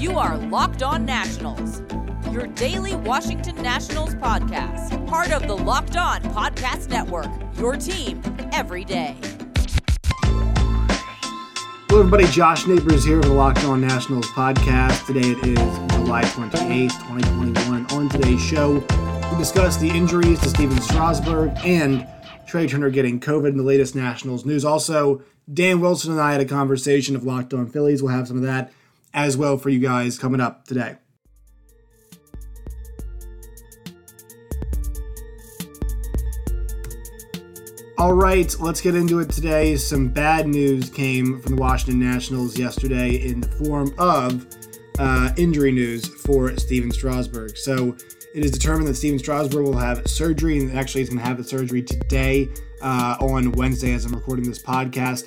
You are Locked On Nationals, your daily Washington Nationals podcast, part of the Locked On Podcast Network, your team every day. Hello, everybody. Josh Neighbors here for the Locked On Nationals podcast. Today it is July 28th, 2021. On today's show, we discuss the injuries to Stephen Strasburg and Trea Turner getting COVID in the latest Nationals news. Also, Dan Wilson and I had a conversation of Locked On Phillies. We'll have some of that as well for you guys coming up today. All right, let's get into it today. Some bad news came from the Washington Nationals yesterday in the form of uh, injury news for Stephen Strasburg. So it is determined that Stephen Strasburg will have surgery, and actually he's going to have the surgery today uh, on Wednesday as I'm recording this podcast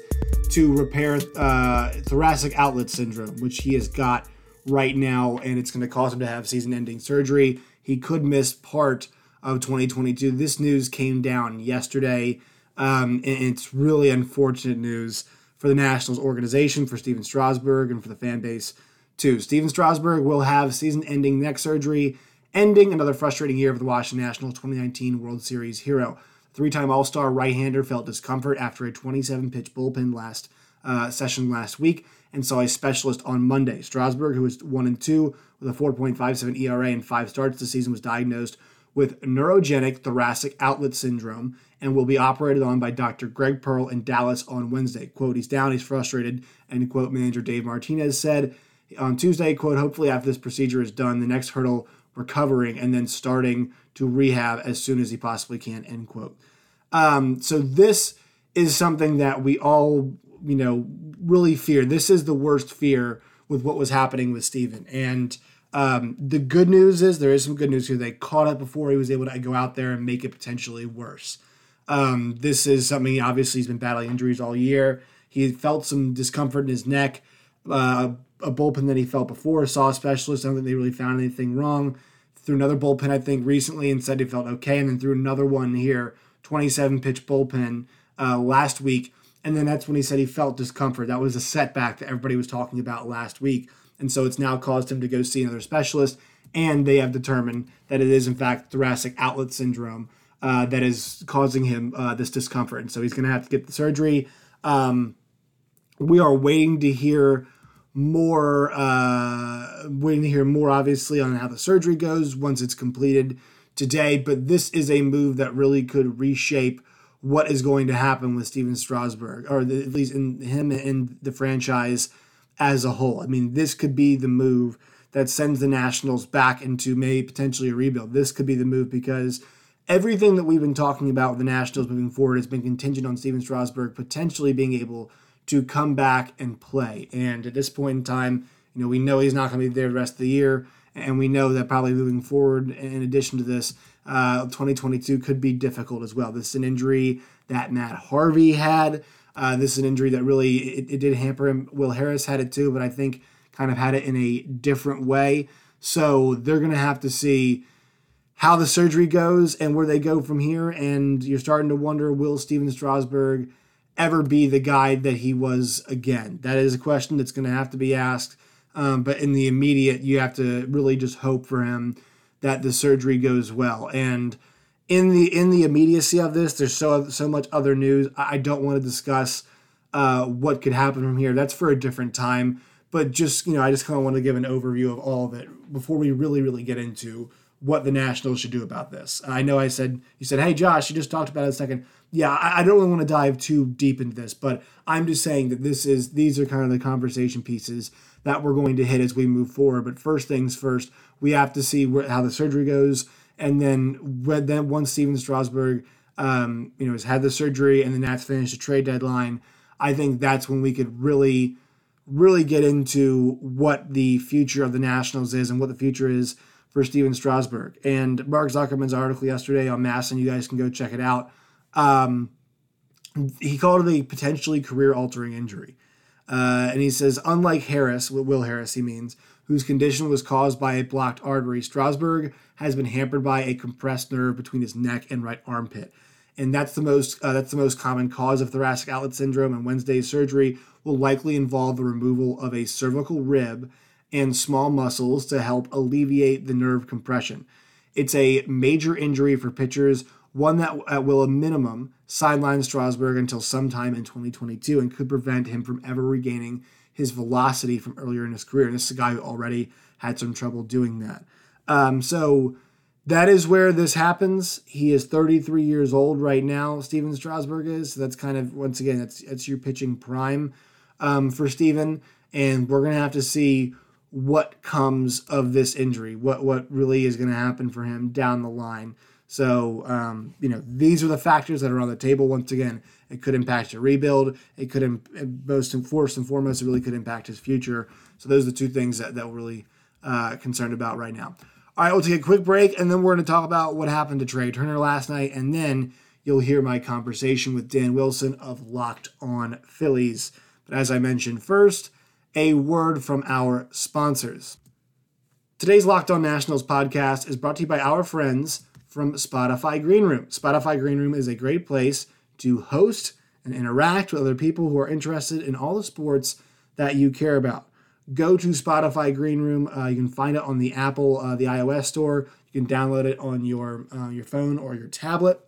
to repair uh, thoracic outlet syndrome, which he has got right now, and it's going to cause him to have season-ending surgery. He could miss part of 2022. This news came down yesterday, um, and it's really unfortunate news for the Nationals organization, for Stephen Strasburg, and for the fan base too. Stephen Strasburg will have season-ending neck surgery, ending another frustrating year of the Washington Nationals 2019 World Series hero. Three time All Star right hander felt discomfort after a 27 pitch bullpen last uh, session last week and saw a specialist on Monday. Strasburg, who was 1 and 2 with a 4.57 ERA and five starts this season, was diagnosed with neurogenic thoracic outlet syndrome and will be operated on by Dr. Greg Pearl in Dallas on Wednesday. Quote, he's down, he's frustrated, and quote, manager Dave Martinez said on Tuesday, quote, hopefully after this procedure is done, the next hurdle recovering and then starting to rehab as soon as he possibly can, end quote. Um, so this is something that we all, you know, really fear. This is the worst fear with what was happening with Stephen. And um, the good news is there is some good news here. They caught it before he was able to go out there and make it potentially worse. Um, this is something obviously he's been battling injuries all year. He felt some discomfort in his neck, uh, a bullpen that he felt before, saw a specialist. I don't think they really found anything wrong threw another bullpen, I think, recently and said he felt okay, and then threw another one here, 27 pitch bullpen uh, last week. And then that's when he said he felt discomfort. That was a setback that everybody was talking about last week. And so it's now caused him to go see another specialist. And they have determined that it is, in fact, thoracic outlet syndrome uh, that is causing him uh, this discomfort. And so he's going to have to get the surgery. Um, we are waiting to hear more uh, waiting to hear more obviously on how the surgery goes once it's completed today but this is a move that really could reshape what is going to happen with Stephen Strasburg or the, at least in him and the franchise as a whole. I mean this could be the move that sends the Nationals back into maybe potentially a rebuild. This could be the move because everything that we've been talking about with the Nationals moving forward has been contingent on Stephen Strasburg potentially being able to come back and play. And at this point in time, you know, we know he's not going to be there the rest of the year. And we know that probably moving forward, in addition to this, uh, 2022 could be difficult as well. This is an injury that Matt Harvey had. Uh, this is an injury that really it, it did hamper him. Will Harris had it too, but I think kind of had it in a different way. So they're going to have to see how the surgery goes and where they go from here. And you're starting to wonder will Stephen Strasburg ever be the guy that he was again? That is a question that's going to have to be asked. Um, but in the immediate, you have to really just hope for him that the surgery goes well. And in the in the immediacy of this, there's so so much other news. I don't want to discuss uh, what could happen from here. That's for a different time. But just you know, I just kind of want to give an overview of all of it before we really really get into what the Nationals should do about this. I know I said you said, "Hey Josh, you just talked about it a second yeah, I, I don't really want to dive too deep into this, but I'm just saying that this is these are kind of the conversation pieces that we're going to hit as we move forward. But first things first, we have to see where, how the surgery goes, and then when, then once Stephen Strasburg, um, you know, has had the surgery and then that's finished the trade deadline, I think that's when we could really, really get into what the future of the Nationals is and what the future is for Stephen Strasburg. And Mark Zuckerman's article yesterday on MASN, and you guys can go check it out um, he called it a potentially career altering injury. Uh, and he says, unlike Harris, Will Harris, he means, whose condition was caused by a blocked artery, Strasburg has been hampered by a compressed nerve between his neck and right armpit. And that's the most uh, that's the most common cause of thoracic outlet syndrome. And Wednesday's surgery will likely involve the removal of a cervical rib and small muscles to help alleviate the nerve compression. It's a major injury for pitchers, one that will, a minimum, sideline Strasburg until sometime in 2022 and could prevent him from ever regaining his velocity from earlier in his career. And this is a guy who already had some trouble doing that. Um, so that is where this happens. He is 33 years old right now. Stephen Strasburg is. So that's kind of once again that's that's your pitching prime um, for Stephen, and we're gonna have to see what comes of this injury, what what really is going to happen for him down the line. So um, you know these are the factors that are on the table. Once again, it could impact your rebuild. It could Im- most and first and foremost, it really could impact his future. So those are the two things that that we're really uh, concerned about right now. All right, we'll take a quick break, and then we're going to talk about what happened to Trea Turner last night, and then you'll hear my conversation with Dan Wilson of Locked On Phillies. But as I mentioned first a word from our sponsors. Today's Locked On Nationals podcast is brought to you by our friends from Spotify Green Room. Spotify Green Room is a great place to host and interact with other people who are interested in all the sports that you care about. Go to Spotify Green Room. Uh, you can find it on the Apple, uh, the iOS store. You can download it on your uh, your phone or your tablet,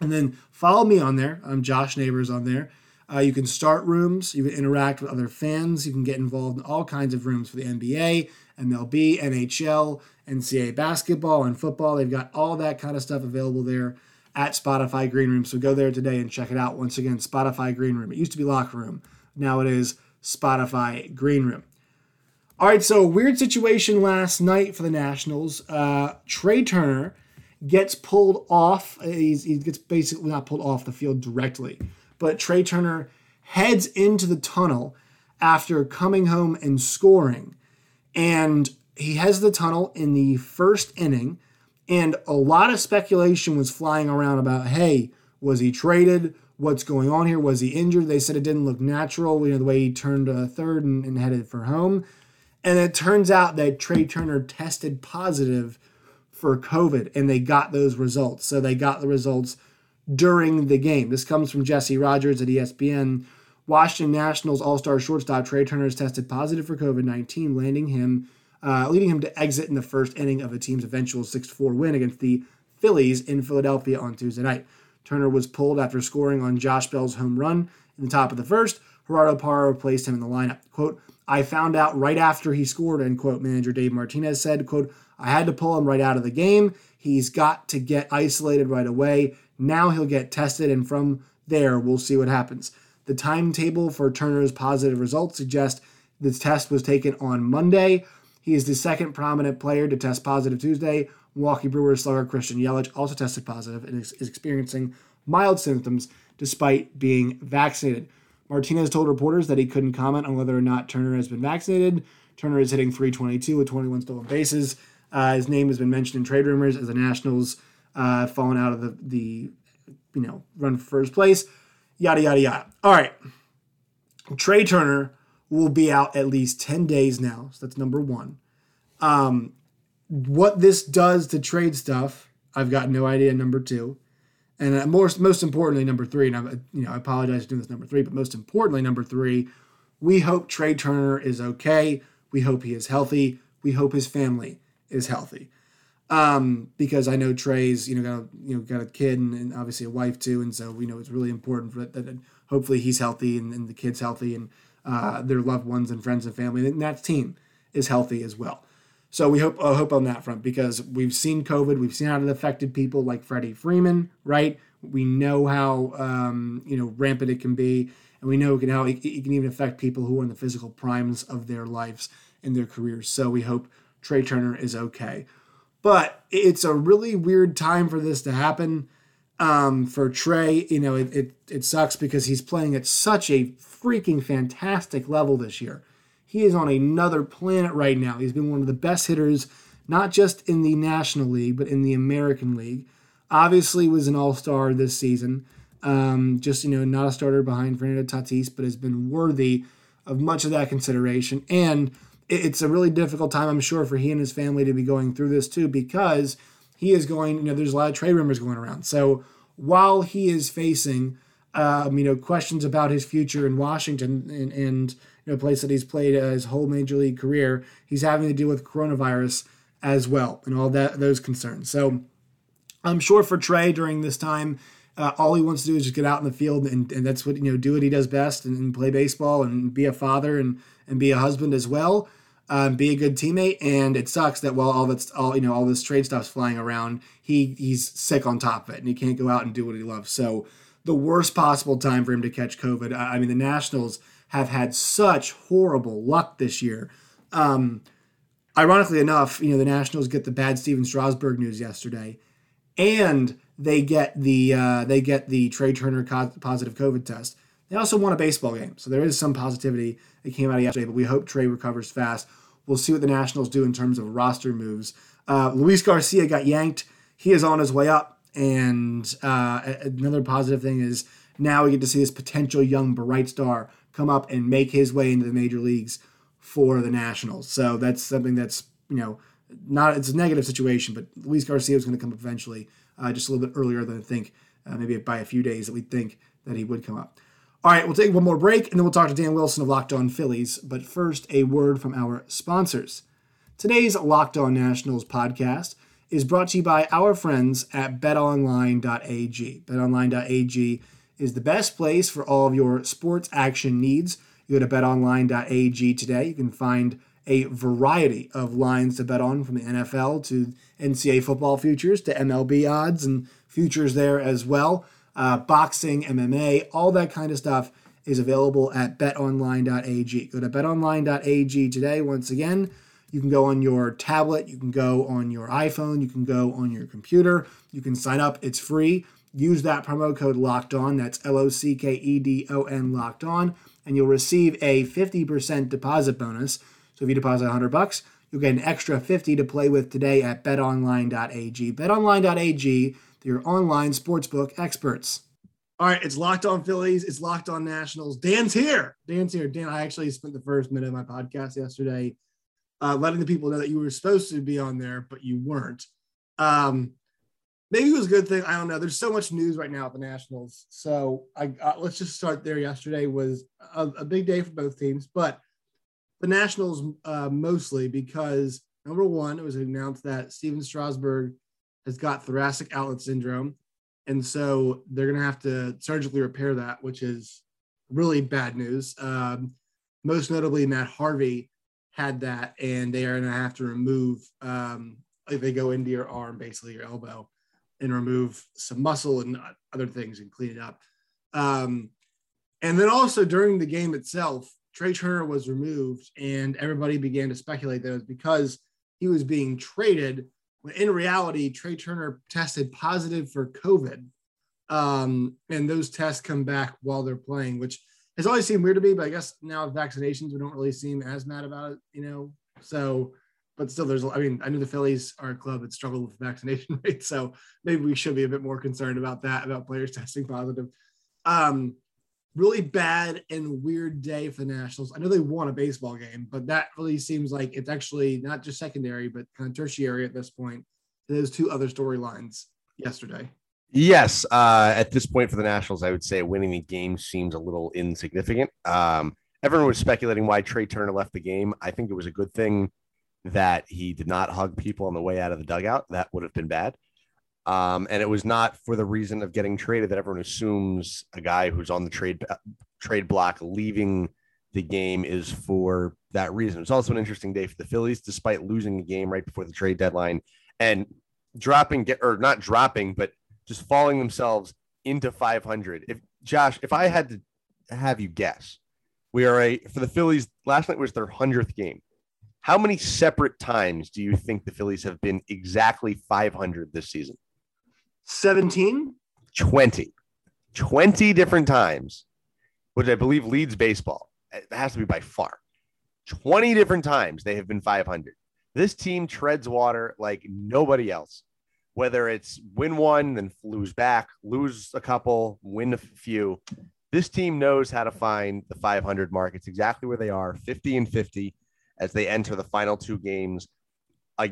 and then follow me on there. I'm Josh Neighbors on there. Uh, you can start rooms. You can interact with other fans. You can get involved in all kinds of rooms for the NBA, MLB, NHL, NCAA basketball, and football. They've got all that kind of stuff available there at Spotify Green Room. So go there today and check it out. Once again, Spotify Green Room. It used to be Locker Room. Now it is Spotify Green Room. All right, so weird situation last night for the Nationals. Uh, Trea Turner gets pulled off. He's, he gets basically not pulled off the field directly but Trea Turner heads into the tunnel after coming home and scoring. And he has the tunnel in the first inning. And a lot of speculation was flying around about hey, was he traded? What's going on here? Was he injured? They said it didn't look natural, you know, the way he turned a third and, and headed for home. And it turns out that Trea Turner tested positive for COVID and they got those results. So they got the results during the game. This comes from Jesse Rogers at ESPN. Washington Nationals All Star shortstop Trea Turner has tested positive for COVID 19, landing him, uh, leading him to exit in the first inning of the team's eventual 6 4 win against the Phillies in Philadelphia on Tuesday night. Turner was pulled after scoring on Josh Bell's home run in the top of the first. Gerardo Parra replaced him in the lineup. Quote, I found out right after he scored, end quote, manager Dave Martinez said, quote, I had to pull him right out of the game. He's got to get isolated right away. Now he'll get tested, and from there, we'll see what happens. The timetable for Turner's positive results suggest the test was taken on Monday. He is the second prominent player to test positive Tuesday. Milwaukee Brewers slugger Christian Yelich also tested positive and is, experiencing mild symptoms despite being vaccinated. Martinez told reporters that he couldn't comment on whether or not Turner has been vaccinated. Turner is hitting 322 with 21 stolen bases. Uh, his name has been mentioned in trade rumors as the Nationals uh, fallen out of the, the you know run for first place, yada yada yada. All right, Trea Turner will be out at least ten days now, so that's number one. Um, what this does to trade stuff, I've got no idea. Number two, and uh, most most importantly, number three, and I you know I apologize for doing this number three, but most importantly, number three, we hope Trea Turner is okay. We hope he is healthy. We hope his family is healthy um, because I know Trea's you know got a, you know got a kid and, and, obviously a wife too, and so we know it's really important for that, that hopefully he's healthy and, and the kid's healthy and uh, their loved ones and friends and family and that team is healthy as well. So we hope uh, hope on that front because we've seen COVID, we've seen how it affected people like Freddie Freeman, right? We know how um, you know rampant it can be, and we know it can how it, it can even affect people who are in the physical primes of their lives and their careers. So we hope Trea Turner is okay. But it's a really weird time for this to happen. Um, for Trea, you know, it, it, it sucks because he's playing at such a freaking fantastic level this year. He is on another planet right now. He's been one of the best hitters, not just in the National League, but in the American League. Obviously, was an All Star this season. Um, just you know, not a starter behind Fernando Tatis, but has been worthy of much of that consideration. And it's a really difficult time, I'm sure, for he and his family to be going through this too, because he is going, you know, there's a lot of trade rumors going around. So while he is facing, um, you know, questions about his future in Washington and, and you know, place that he's played uh, his whole major league career. He's having to deal with coronavirus as well and all that those concerns. So I'm sure for Trea during this time, uh, all he wants to do is just get out in the field and, and that's what you know do what he does best and, and play baseball and be a father and and be a husband as well um, be a good teammate and it sucks that while all that's all you know all this trade stuff's flying around he he's sick on top of it and he can't go out and do what he loves so the worst possible time for him to catch covid i, I mean the nationals have had such horrible luck this year um, ironically enough you know the nationals get the bad Stephen Strasburg news yesterday and they get the uh, they get the Trea Turner co- positive COVID test. They also won a baseball game, so there is some positivity that came out yesterday. But we hope Trea recovers fast. We'll see what the Nationals do in terms of roster moves. Uh, Luis Garcia got yanked. He is on his way up, and uh, another positive thing is now we get to see this potential young bright star come up and make his way into the major leagues for the Nationals. So that's something that's you know not it's a negative situation, but Luis Garcia is going to come up eventually, uh, just a little bit earlier than I think, uh, maybe by a few days that we think that he would come up. All right, we'll take one more break and then we'll talk to Dan Wilson of Locked On Phillies. But first, a word from our sponsors. Today's Locked On Nationals podcast is brought to you by our friends at betonline.ag. Betonline.ag is the best place for all of your sports action needs. You go to betonline.ag today. You can find a variety of lines to bet on from the NFL to NCAA football futures to MLB odds and futures there as well. Uh, boxing, MMA, all that kind of stuff is available at betonline.ag. Go to betonline.ag today. Once again, you can go on your tablet, you can go on your iPhone, you can go on your computer, you can sign up. It's free. Use that promo code locked on. That's L O C K E D O N locked on, and you'll receive a 50% deposit bonus so if you deposit 100 bucks, you'll get an extra 50 to play with today at betonline.ag. Betonline.ag, your online sportsbook experts. All right, it's locked on Phillies. It's locked on Nationals. Dan's here. Dan's here. Dan, I actually spent the first minute of my podcast yesterday uh, letting the people know that you were supposed to be on there, but you weren't. Um, maybe it was a good thing. I don't know. There's so much news right now at the Nationals. So I uh, let's just start there. Yesterday was a, a big day for both teams, but the Nationals uh, mostly because number one, it was announced that Stephen Strasburg has got thoracic outlet syndrome. And so they're going to have to surgically repair that, which is really bad news. Um, most notably, Matt Harvey had that, and they are going to have to remove, um, if they go into your arm, basically your elbow, and remove some muscle and other things and clean it up. Um, and then also during the game itself, Trea Turner was removed, and everybody began to speculate that it was because he was being traded. In reality, Trea Turner tested positive for COVID, um, and those tests come back while they're playing, which has always seemed weird to me. But I guess now with vaccinations, we don't really seem as mad about it, you know. So, but still, there's. I mean, I know the Phillies are a club that struggled with vaccination rates, so maybe we should be a bit more concerned about that, about players testing positive. Um, really bad and weird day for the Nationals. I know they won a baseball game, but that really seems like it's actually not just secondary, but kind of tertiary at this point. Those two other storylines yesterday. Yes, uh, at this point for the Nationals, I would say winning the game seems a little insignificant. Um, everyone was speculating why Trea Turner left the game. I think it was a good thing that he did not hug people on the way out of the dugout. That would have been bad. Um, and it was not for the reason of getting traded that everyone assumes a guy who's on the trade trade block leaving the game is for that reason. It's also an interesting day for the Phillies, despite losing the game right before the trade deadline and dropping get or not dropping, but just falling themselves into 500. If Josh, if I had to have you guess, we are a for the Phillies. Last night was their hundredth game. How many separate times do you think the Phillies have been exactly 500 this season? 17? 20. 20 different times, which I believe leads baseball. It has to be by far. 20 different times they have been 500. This team treads water like nobody else. Whether it's win one, then lose back, lose a couple, win a few. This team knows how to find the 500 mark. It's exactly where they are 50 and 50 as they enter the final two games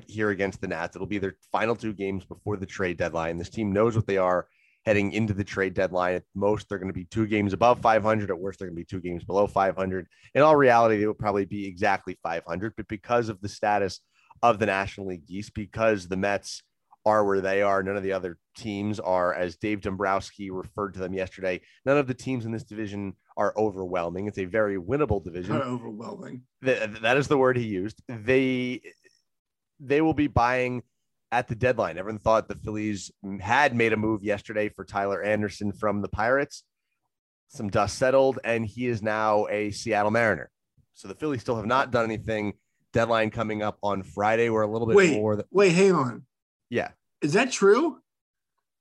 here against the Nats. It'll be their final two games before the trade deadline. This team knows what they are heading into the trade deadline. At most, they're going to be two games above 500. At worst, they're going to be two games below 500. In all reality, they will probably be exactly 500. But because of the status of the National League East, because the Mets are where they are, none of the other teams are, as Dave Dombrowski referred to them yesterday, none of the teams in this division are overwhelming. It's a very winnable division. Not overwhelming. that is the word he used. They they will be buying at the deadline. Everyone thought the Phillies had made a move yesterday for Tyler Anderson from the Pirates. Some dust settled, and he is now a Seattle Mariner. So the Phillies still have not done anything. Deadline coming up on Friday. We're a little bit wait, more. Th- wait, hang on. Yeah. Is that true?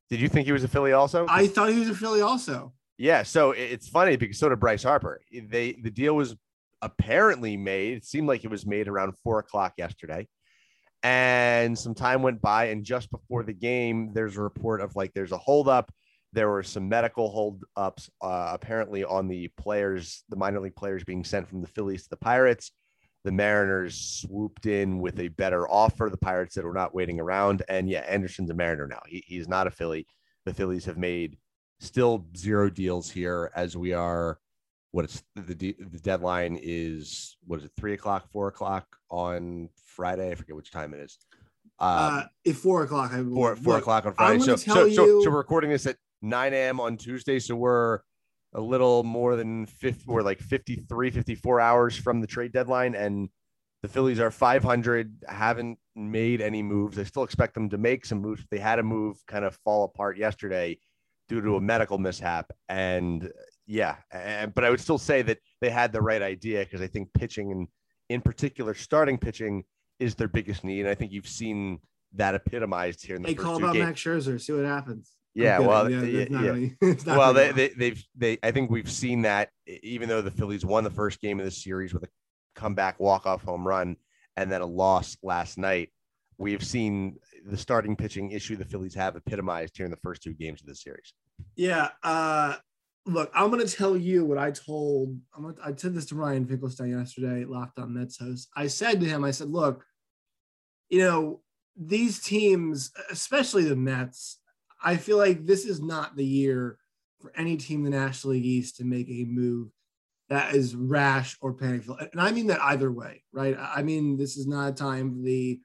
Did you think he was a Philly also? I thought he was a Philly also. Yeah. So it's funny because so did Bryce Harper. They the deal was apparently made. It seemed like it was made around four o'clock yesterday. And some time went by, and just before the game, there's a report of like there's a holdup. There were some medical holdups uh, apparently on the players, the minor league players being sent from the Phillies to the Pirates. The Mariners swooped in with a better offer. The Pirates said we're not waiting around. And yeah, Anderson's a Mariner now. He, he's not a Philly. The Phillies have made still zero deals here as we are what it's the the deadline is what is it three o'clock four o'clock on friday? I forget which time it is. Uh at four o'clock I four, four o'clock on friday. so so, you... so so we're recording this at 9 a.m on tuesday. So we're a little more than 50 we're like 53 54 hours from the trade deadline and the phillies are 500 haven't made any moves. I still expect them to make some moves. They had a move kind of fall apart yesterday due to a medical mishap and yeah, and, but I would still say that they had the right idea because I think pitching and in particular starting pitching is their biggest need. And I think you've seen that epitomized here in the they first call two about games. Max Scherzer, see what happens. Yeah, well, yeah, yeah, yeah. Really, well, they, they, they've they. I think we've seen that even though the Phillies won the first game of the series with a comeback walk off home run and then a loss last night, we have seen the starting pitching issue the Phillies have epitomized here in the first two games of the series. Yeah, uh, look, I'm going to tell you what I told. Gonna, I said this to Ryan Finkelstein yesterday, Locked On Mets host. I said to him, I said, look, you know, these teams, especially the Mets, I feel like this is not the year for any team in the National League East to make a move that is rash or painful. And I mean that either way, right? I mean, this is not a time for the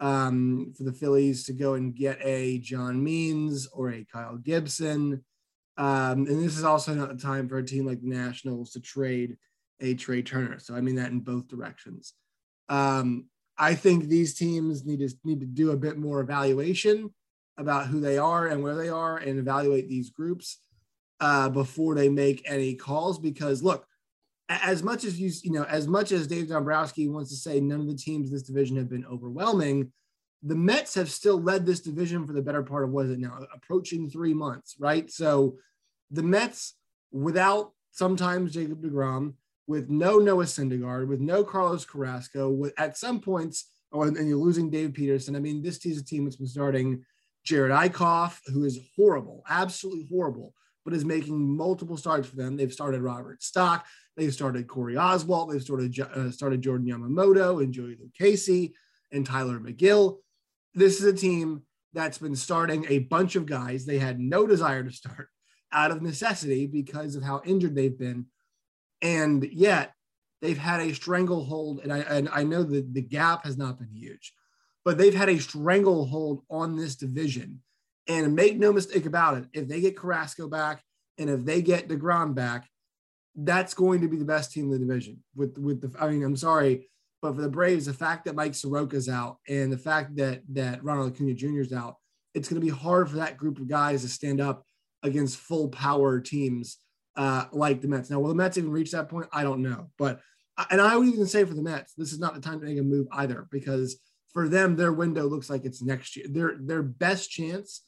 um, for the Phillies to go and get a John Means or a Kyle Gibson um, and this is also not the time for a team like the Nationals to trade a Trea Turner. So I mean that in both directions. Um, I think these teams need to need to do a bit more evaluation about who they are and where they are, and evaluate these groups uh, before they make any calls. Because look, as much as you you know, as much as Dave Dombrowski wants to say none of the teams in this division have been overwhelming, the Mets have still led this division for the better part of what is it now, approaching three months, right? So the Mets, without sometimes Jacob DeGrom, with no Noah Syndergaard, with no Carlos Carrasco, with at some points, oh, and you're losing Dave Peterson. I mean, this is a team that's been starting Jared Eickhoff, who is horrible, absolutely horrible, but is making multiple starts for them. They've started Robert Stock, they've started Corey Oswalt, they've started uh, started Jordan Yamamoto and Joey Lucchesi and Tylor Megill. This is a team that's been starting a bunch of guys they had no desire to start out of necessity because of how injured they've been. And yet they've had a stranglehold. And I, and I know that the gap has not been huge, but they've had a stranglehold on this division. And make no mistake about it, if they get Carrasco back and if they get DeGrom back, that's going to be the best team in the division. With with the, I mean, I'm sorry, but for the Braves, the fact that Mike Soroka's out and the fact that that Ronald Acuna Jr. is out, it's going to be hard for that group of guys to stand up against full power teams uh, like the Mets. Now, will the Mets even reach that point? I don't know. But and I would even say for the Mets, this is not the time to make a move either, because for them, their window looks like it's next year. Their their best chance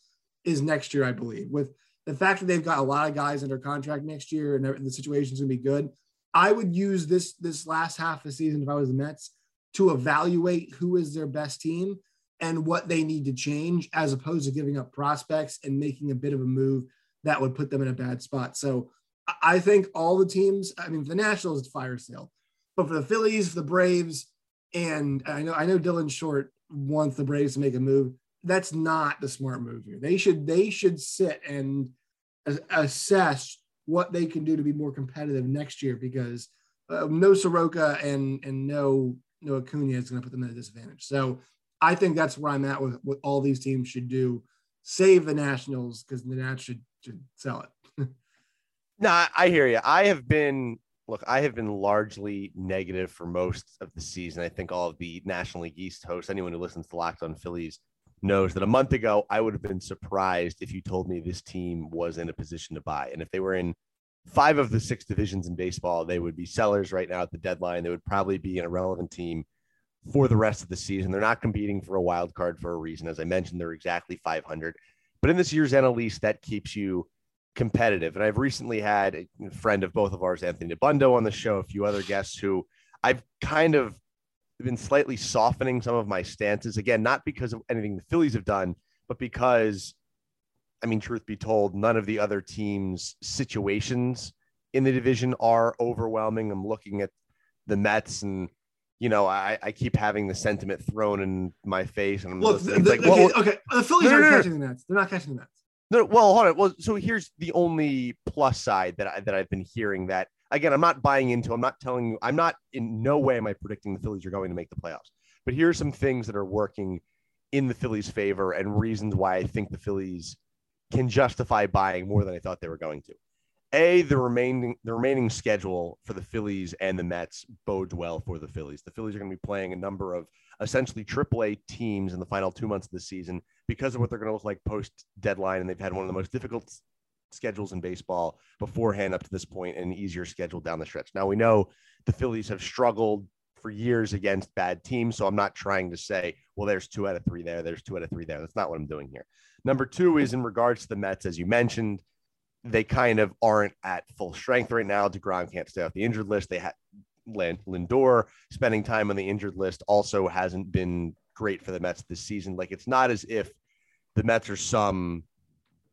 is next year, I believe. With the fact that they've got a lot of guys under contract next year and the situation's gonna be good, I would use this this last half of the season if I was the Mets to evaluate who is their best team and what they need to change, as opposed to giving up prospects and making a bit of a move that would put them in a bad spot. So I think all the teams, I mean, the Nationals, it's fire sale, but for the Phillies, the Braves, and I know I know Dylan Short wants the Braves to make a move. that's not the smart move here. They should they should sit and assess what they can do to be more competitive next year because uh, no Soroka and and no no Acuna is going to put them at a disadvantage. So I think that's where I'm at with what all these teams should do. Save the Nationals because the Nats should should sell it. no, I hear you. I have been look, I have been largely negative for most of the season. I think all of the National League East hosts, anyone who listens to Locked On Phillies, knows that a month ago I would have been surprised if you told me this team was in a position to buy. And if they were in five of the six divisions in baseball, they would be sellers right now at the deadline. They would probably be an irrelevant team for the rest of the season. They're not competing for a wild card for a reason. As I mentioned, they're exactly 500. But in this year's NL that keeps you competitive. And I've recently had a friend of both of ours, Anthony Dabbundo, on the show, a few other guests who I've kind of been slightly softening some of my stances. Again, not because of anything the Phillies have done, but because, I mean, truth be told, none of the other teams' situations in the division are overwhelming. I'm looking at the Mets and you know, I, I keep having the sentiment thrown in my face, and I'm Look, the, like, okay, well, okay, the Phillies no, aren't no, no, catching the Mets. They're not catching the Mets. No, well, hold on. Well, so here's the only plus side that I, that I've been hearing that again, I'm not buying into. I'm not telling you. I'm not in no way am I predicting the Phillies are going to make the playoffs. But here are some things that are working in the Phillies' favor and reasons why I think the Phillies can justify buying more than I thought they were going to. A, the remaining the remaining schedule for the Phillies and the Mets bodes well for the Phillies. The Phillies are going to be playing a number of essentially AAA teams in the final two months of the season because of what they're going to look like post deadline. And they've had one of the most difficult schedules in baseball beforehand up to this point and an easier schedule down the stretch. Now we know the Phillies have struggled for years against bad teams. So I'm not trying to say, well, there's two out of three there, there's two out of three there. That's not what I'm doing here. Number two is in regards to the Mets, as you mentioned, they kind of aren't at full strength right now. DeGrom can't stay off the injured list. They had Lindor spending time on the injured list also hasn't been great for the Mets this season. Like it's not as if the Mets are some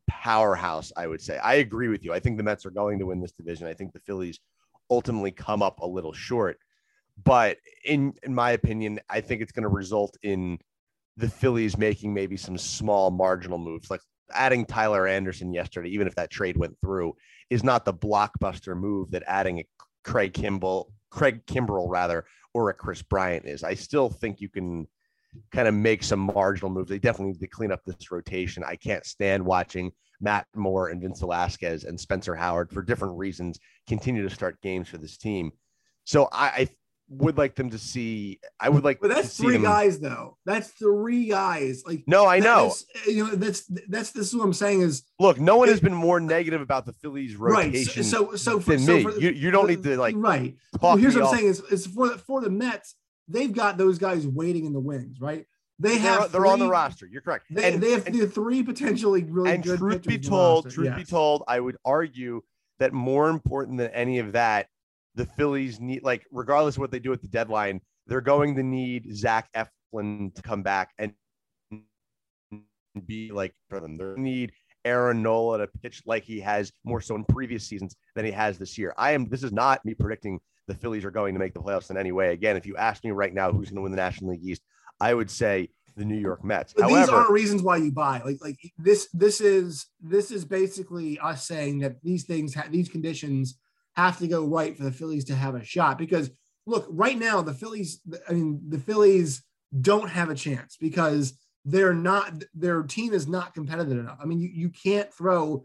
powerhouse, I would say. I agree with you. I think the Mets are going to win this division. I think the Phillies ultimately come up a little short. But in in my opinion, I think it's going to result in the Phillies making maybe some small marginal moves, like adding Tyler Anderson yesterday, even if that trade went through, is not the blockbuster move that adding a Craig Kimball, Craig Kimbrel rather, or a Kris Bryant is. I still think you can kind of make some marginal moves. They definitely need to clean up this rotation. I can't stand watching Matt Moore and Vince Velasquez and Spencer Howard for different reasons continue to start games for this team. So I, I would like them to see. I would like. But that's three them... guys, though. That's three guys. Like no, I know. You know, that's that's this is what I'm saying is. Look, no one has been more negative about the Phillies rotation. Right. So so for, than so me. For the, you you don't need to like right. Well, here's what I'm saying is is for the, for the Mets, they've got those guys waiting in the wings, right? They have they're, they're on the roster. You're correct. They, and, they have and, three potentially really and good. truth be told, truth yes. be told, I would argue that more important than any of that, the Phillies need like regardless of what they do at the deadline, they're going to need Zach Eflin to come back and be like for them. They need Aaron Nola to pitch like he has more so in previous seasons than he has this year. I am. This is not me predicting the Phillies are going to make the playoffs in any way. Again, if you ask me right now who's going to win the National League East, I would say the New York Mets. But However, these aren't reasons why you buy. Like like this this is this is basically us saying that these things ha- these conditions have to go right for the Phillies to have a shot because look, right now the Phillies I mean the Phillies don't have a chance because they're not their team is not competitive enough. I mean you you can't throw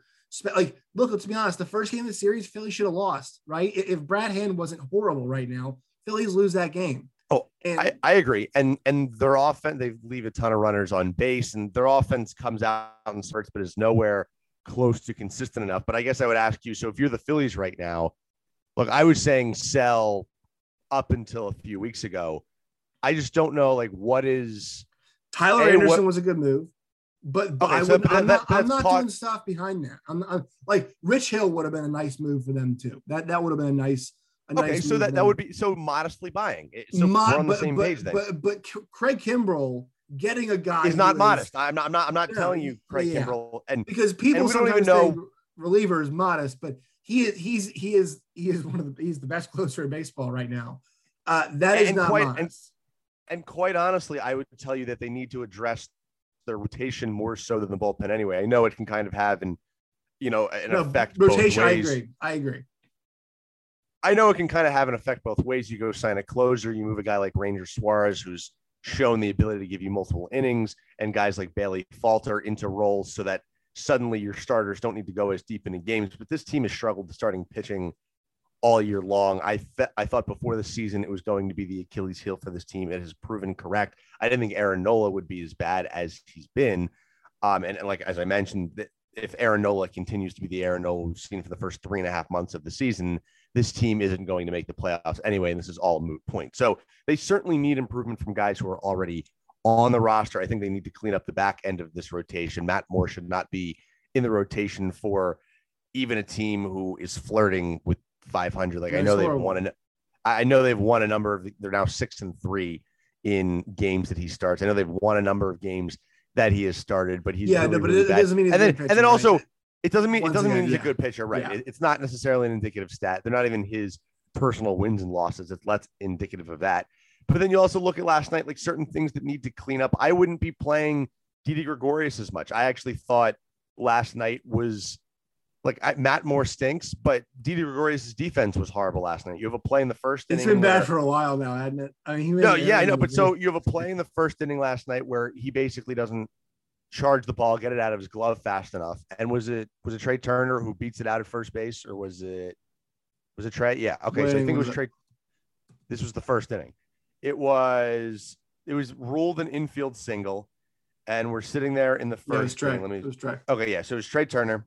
like look let's be honest the first game of the series Philly should have lost, right? If Brad Hand wasn't horrible right now, Phillies lose that game. Oh, and, I, I agree. And and their offense, they leave a ton of runners on base, and their offense comes out and starts, but is nowhere close to consistent enough. But I guess I would ask you: so if you're the Phillies right now, look, I was saying sell up until a few weeks ago. I just don't know, like, what is Tyler a, Anderson what, was a good move, but, but okay, I so, would, I'm not, I'm not doing stuff behind that. I'm, I'm like Rich Hill would have been a nice move for them too. That that would have been a nice okay, nice so that, that would be so modestly buying. So Mod, we're on the but, same but, page then. But, but Craig Kimbrel getting a guy is not modest. Is, I'm not. I'm not. I'm not you telling you Craig yeah. Kimbrel and because people and don't even know reliever is modest, but he is. He's he is he is one of the he's the best closer in baseball right now. Uh, that and, is not quite, modest. And, and quite honestly, I would tell you that they need to address their rotation more so than the bullpen anyway. I know it can kind of have an, you know, an No, effect. rotation. both I agree. I agree. I know it can kind of have an effect both ways. You go sign a closer, you move a guy like Ranger Suarez, who's shown the ability to give you multiple innings, and guys like Bailey Falter into roles so that suddenly your starters don't need to go as deep into games. But this team has struggled to starting pitching all year long. I fe- I thought before the season it was going to be the Achilles heel for this team. It has proven correct. I didn't think Aaron Nola would be as bad as he's been. Um, and, and like as I mentioned, th- if Aaron Nola continues to be the Aaron Nola we've seen for the first three and a half months of the season, this team isn't going to make the playoffs anyway. And this is all moot point. So they certainly need improvement from guys who are already on the roster. I think they need to clean up the back end of this rotation. Matt Moore should not be in the rotation for even a team who is flirting with 500. Like I know they've won an, I know they've won a number of. They're now six and three in games that he starts. I know they've won a number of games that he has started, but he's yeah, really, no, but really it, bad. doesn't mean. he's and then good and then also right? it doesn't mean it doesn't again, mean he's yeah. a good pitcher, right? Yeah. It- it's not necessarily an indicative stat. They're not even his personal wins and losses. It's less indicative of that. But then you also look at last night, like certain things that need to clean up. I wouldn't be playing Didi Gregorius as much. I actually thought last night was like I, Matt Moore stinks, but Didi Gregorius' defense was horrible last night. You have a play in the first It's been bad where- for a while now, hasn't it? I mean, he no, yeah, I know. But so you have a play in the first inning last night where he basically doesn't charge the ball, get it out of his glove fast enough. And was it was it Trea Turner who beats it out at first base, or was it was it Trea? Yeah. Okay. So I think it was it? Trea. This was the first inning. It was it was ruled an infield single, and we're sitting there in the yeah, it was first Trea. inning. Let me It was Trea. Okay, yeah. So it was Trea Turner,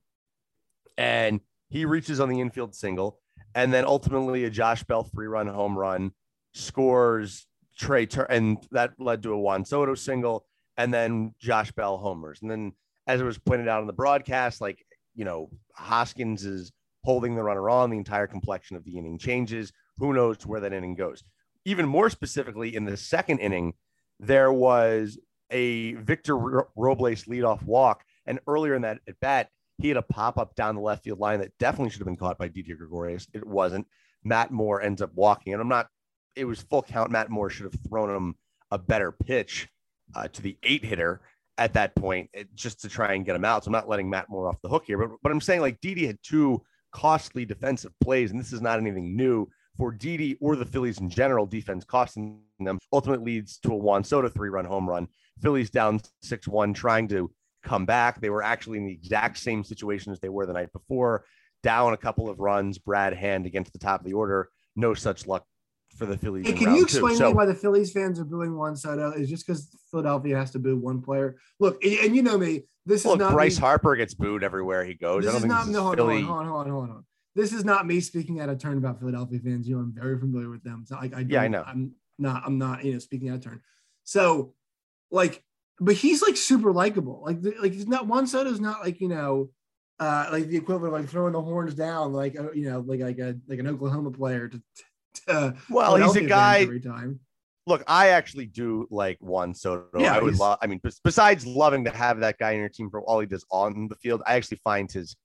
and he reaches on the infield single, and then ultimately a Josh Bell three-run home run scores Trea and that led to a Juan Soto single, and then Josh Bell homers, and then as it was pointed out on the broadcast, like you know, Hoskins is holding the runner on. The entire complexion of the inning changes. Who knows where that inning goes? Even more specifically, in the second inning, there was a Victor Ro- Robles leadoff walk. And earlier in that at bat, he had a pop up down the left field line that definitely should have been caught by Didier Gregorius. It wasn't. Matt Moore ends up walking, and I'm not. It was full count. Matt Moore should have thrown him a better pitch uh, to the eight hitter at that point, it- just to try and get him out. So I'm not letting Matt Moore off the hook here, but but I'm saying like Didi had two costly defensive plays, and this is not anything new for Didi or the Phillies in general. Defense costing them ultimately leads to a Juan Soto three run home run. Phillies down 6 1, trying to come back. They were actually in the exact same situation as they were the night before, down a couple of runs. Brad Hand against the top of the order. No such luck for the Phillies. Hey, can you explain to So- me why the Phillies fans are booing Juan Soto? Is just because Philadelphia has to boo one player? Look, and, and you know me. This is not Bryce me, Harper gets booed everywhere he goes. This I is not this no, hold on, hold on, hold on, hold on. This is not me speaking out of turn about Philadelphia fans. You know, I'm very familiar with them. So like, I Yeah, I know. I'm not. I'm not. You know, speaking out of turn. So, like, but he's like super likable. Like, the- like he's not. one Juan is not like you know, uh, like the equivalent of like throwing the horns down, like uh, you know, like like a like an Oklahoma player to. to Well, he's a guy. every time. Look, I actually do like Juan Soto. Yeah, I would love. I mean, besides loving to have that guy in your team for all he does on the field, I actually find his.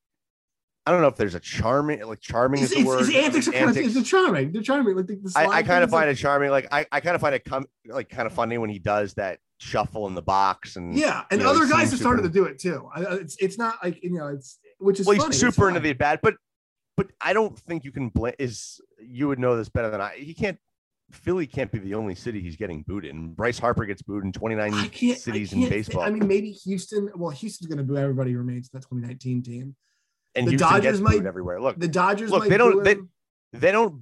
I don't know if there's a charming, like charming His, is the word. his antics are kind of Antics. it's charming. They're charming. Like the, the I, I kind of find like- it charming. Like I, I kind of find it come like kind of funny when he does that shuffle in the box and Yeah, and you know, other guys have started super- to do it too. I- uh, it's it's not like you know it's which is well, he's funny. It's super into the bad, but but I don't think you can blame. Is you would know this better than I. He can't. Philly can't be the only city he's getting booed in. Bryce Harper gets booed in 29 cities in baseball, I mean, maybe Houston. Well, Houston's going to boo everybody who remains in that 2019 team. and the Houston Dodgers might- everywhere. Look, The Dodgers. Look, might they don't- they- they don't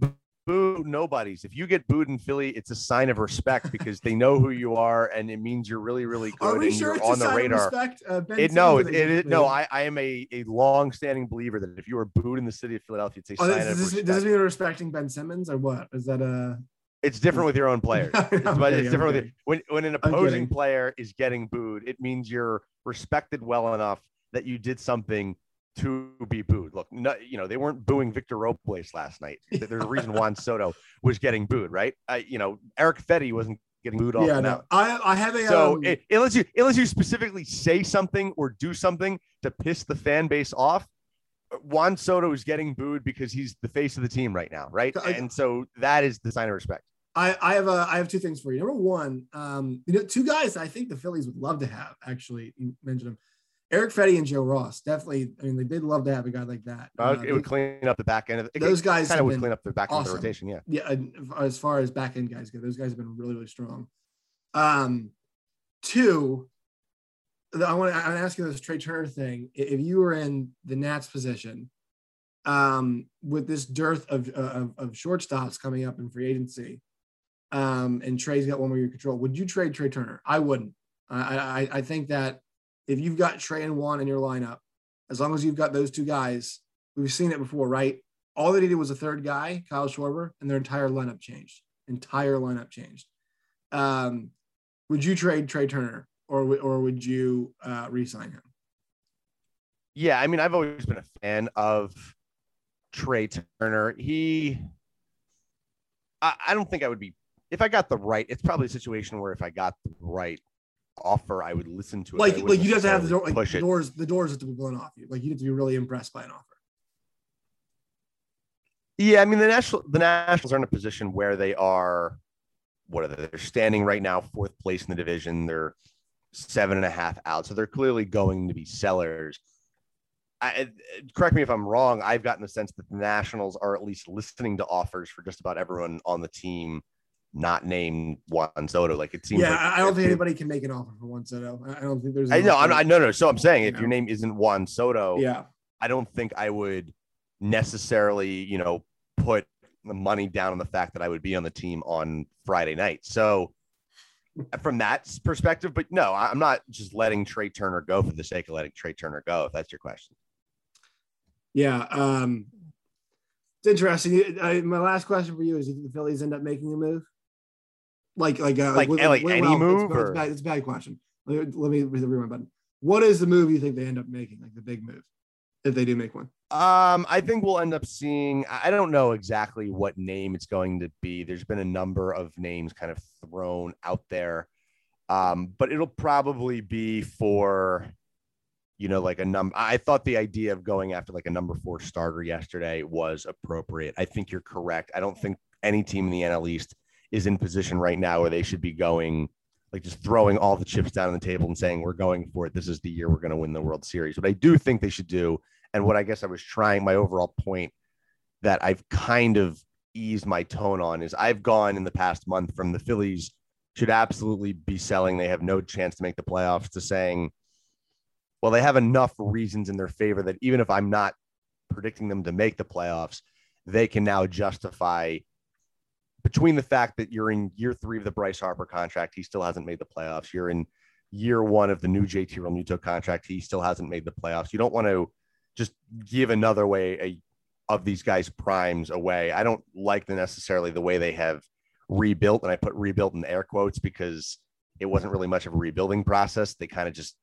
boo nobodies. If you get booed in Philly, it's a sign of respect because they know who you are, and it means you're really, really good Are we and sure you're it's on a the sign radar. of respect? Uh, ben It no, it, it, it no. I, I am a, a long standing believer that if you are booed in the city of Philadelphia, it's a Oh, sign does, of this, respect. does this mean respecting Ben Simmons or what? Is that a? it's different with your own players. It's, but it's different with it. when when an opposing player is getting booed. It means you're respected well enough that you did something to be booed. Look, no, you know they weren't booing Victor Robles last night. There's a reason Juan Soto was getting booed, right? I, you know, Erick Fedde wasn't getting booed off Yeah, no. I I have a. So um, it, unless you unless you specifically say something or do something to piss the fan base off, Juan Soto is getting booed because he's the face of the team right now, right? I- and so that is the sign of respect. I, I have a I have two things for you. Number one, um, you know, two guys I think the Phillies would love to have. Actually, you mentioned them, Erick Fedde and Joe Ross. Definitely, I mean, they'd love to have a guy like that. Uh, it would clean up the back end of it. Those guys kind of would clean up the back awesome. end of the rotation. Yeah, yeah. As far as back end guys go, those guys have been really really strong. Um, two, I want to I'm asking this Trea Turner thing. If you were in the Nats position, um, with this dearth of, of, of shortstops coming up in free agency, um, and Trea's got one more year control. Would you trade Trea Turner? I wouldn't. I, I, I think that if you've got Trea and Juan in your lineup, as long as you've got those two guys, we've seen it before, right? All they needed was a third guy, Kyle Schwarber, and their entire lineup changed. Entire lineup changed. Um, would you trade Trea Turner, or or would you uh, re-sign him? Yeah, I mean, I've always been a fan of Trea Turner. He, I, I don't think I would be if I got the right, it's probably a situation where if I got the right offer, I would listen to it. Like, like you have to have the, door, like, the doors, the doors have to be blown off you. Like you have to be really impressed by an offer. Yeah, I mean the national the Nationals are in a position where they are what are they? They're standing right now fourth place in the division. They're seven and a half out, so they're clearly going to be sellers. I, correct me if I'm wrong. I've gotten the sense that the Nationals are at least listening to offers for just about everyone on the team not named Juan Soto. Like it seems. Yeah, like I don't think anybody can make an offer for Juan Soto. I don't think there's. I know. I'm not. No, no. So I'm saying if your name isn't Juan Soto, yeah, I don't think I would necessarily, you know, put the money down on the fact that I would be on the team on Friday night. So from that perspective, but no, I'm not just letting Trea Turner go for the sake of letting Trea Turner go. If that's your question. Yeah. Um, it's interesting. I, my last question for you is: Do you think the Phillies end up making a move? Like like uh, like, like any well, move? It's, or? It's, bad, it's a bad question. Let me, let me read the rewind button. What is the move you think they end up making? Like the big move, if they do make one? Um, I think we'll end up seeing. I don't know exactly what name it's going to be. There's been a number of names kind of thrown out there, um, but it'll probably be for, you know, like a number. I thought the idea of going after like a number four starter yesterday was appropriate. I think you're correct. I don't think any team in the NL East is in position right now where they should be going like just throwing all the chips down on the table and saying we're going for it. This is the year we're going to win the World Series. What I do think they should do, and what I guess I was trying my overall point that I've kind of eased my tone on is I've gone in the past month from the Phillies should absolutely be selling. They have no chance to make the playoffs to saying, well, they have enough reasons in their favor that even if I'm not predicting them to make the playoffs, they can now justify between the fact that you're in year three of the Bryce Harper contract, he still hasn't made the playoffs. You're in year one of the new JT Realmuto contract, he still hasn't made the playoffs. You don't want to just give another way a, of these guys' primes away. I don't like the necessarily the way they have rebuilt, and I put rebuilt in air quotes because it wasn't really much of a rebuilding process. They kind of just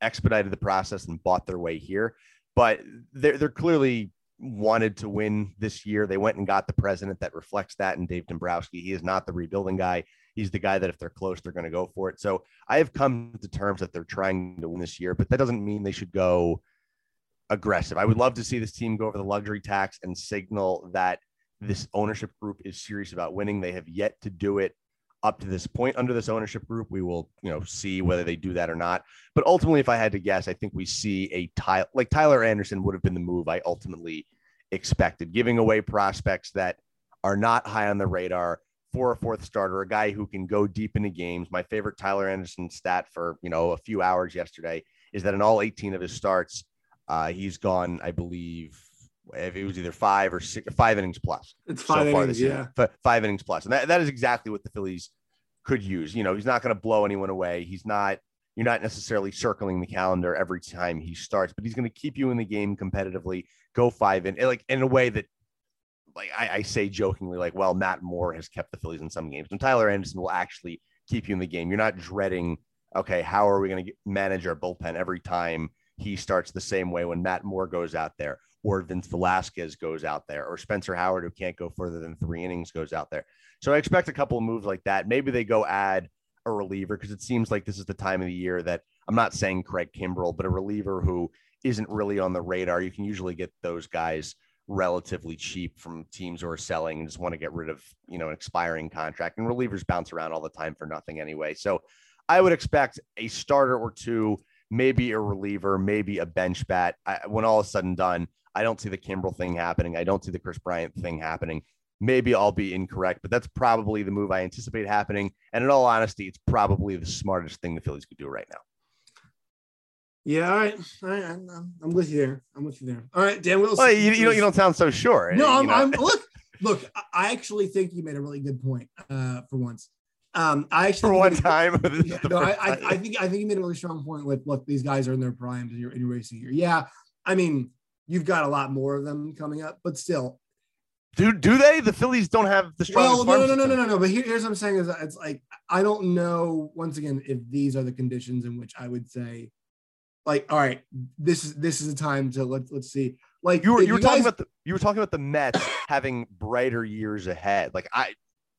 expedited the process and bought their way here. But they're they're clearly wanted to win this year. They went and got the president that reflects that and Dave Dombrowski. He is not the rebuilding guy. He's the guy that if they're close, they're going to go for it. So I have come to terms that they're trying to win this year, but that doesn't mean they should go aggressive. I would love to see this team go over the luxury tax and signal that this ownership group is serious about winning. They have yet to do it up to this point under this ownership group. We will, you know, see whether they do that or not. But ultimately, if I had to guess, I think we see a Tyler like Tyler Anderson would have been the move I ultimately expected, giving away prospects that are not high on the radar for a fourth starter, a guy who can go deep into games. My favorite Tyler Anderson stat for you know a few hours yesterday is that in all 18 of his starts, uh, he's gone, I believe, if it was either five or six, five innings plus. It's five so innings, yeah. Five innings plus. And that, that is exactly what the Phillies could use. You know, he's not going to blow anyone away. He's not, you're not necessarily circling the calendar every time he starts, but he's going to keep you in the game competitively, go five in, like in a way that, like I, I say jokingly, like, well, Matt Moore has kept the Phillies in some games, and Tyler Anderson will actually keep you in the game. You're not dreading, okay, how are we going to manage our bullpen every time he starts the same way when Matt Moore goes out there? Or Vince Velasquez goes out there, or Spencer Howard, who can't go further than three innings, goes out there. So I expect a couple of moves like that. Maybe they go add a reliever because it seems like this is the time of the year that I'm not saying Craig Kimbrel, but a reliever who isn't really on the radar. You can usually get those guys relatively cheap from teams who are selling and just want to get rid of, you know, an expiring contract. And relievers bounce around all the time for nothing anyway. So I would expect a starter or two, maybe a reliever, maybe a bench bat. I, when all is said and done, I don't see the Kimbrel thing happening. I don't see the Kris Bryant thing happening. Maybe I'll be incorrect, but that's probably the move I anticipate happening. And in all honesty, it's probably the smartest thing the Phillies could do right now. Yeah, all right. All right. I'm, I'm with you there. I'm with you there. All right, Dan Wilson. Well, you, you, don't, you don't sound so sure. No, I'm, you know? I'm, look, look, I actually think you made a really good point uh, for once. Um, I actually for one time. Yeah, no, I, I, I, think I think you made a really strong point with look, these guys are in their primes and you're in your racing year. Yeah, I mean, you've got a lot more of them coming up, but still. Do do they? The Phillies don't have the strongest. Well, no, no, no, no, no, no. But here, here's what I'm saying is it's like I don't know. Once again, if these are the conditions in which I would say like, all right, this is this is a time to let's let's see. Like you were you were talking about the you were talking about the Mets having brighter years ahead. Like I,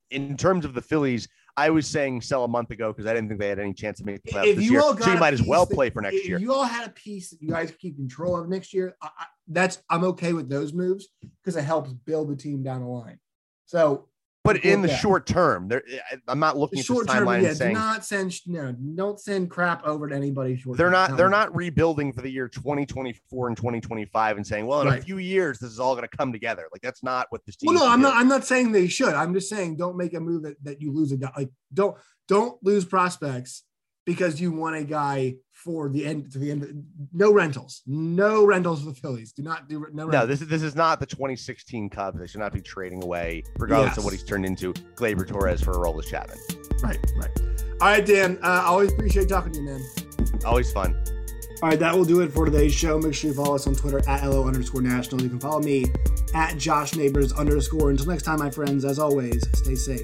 in terms of the Phillies, I was saying sell a month ago because I didn't think they had any chance to make the playoffs if this year. So you might as well that, play for next if year. You all had a piece that you guys keep control of next year. I, I, that's I'm okay with those moves because it helps build the team down the line. So but in the that. short term, there eh, I'm not looking the at short term, yeah, saying not send no, don't send crap over to anybody short. They're not they're not rebuilding for the year 2024 and 2025 and saying, well, in right. a few years this is all going to come together. Like that's not what this team. Well, no, I'm do. not. I'm not saying they should. I'm just saying don't make a move that, that you lose a guy. Like don't don't lose prospects because you want a guy for the end to the end. No rentals, no rentals for the Phillies. Do not do no. Rentals. No, this is this is not the 2016 Cubs. They should not be trading away, regardless yes. of what he's turned into, Gleyber Torres for Aroldis Chapman. Right, right. All right, Dan. Uh, always appreciate talking to you, man. Always fun. All right, that will do it for today's show. Make sure you follow us on Twitter at LO underscore national. You can follow me at Josh Neighbors underscore. Until next time, my friends, as always, stay safe.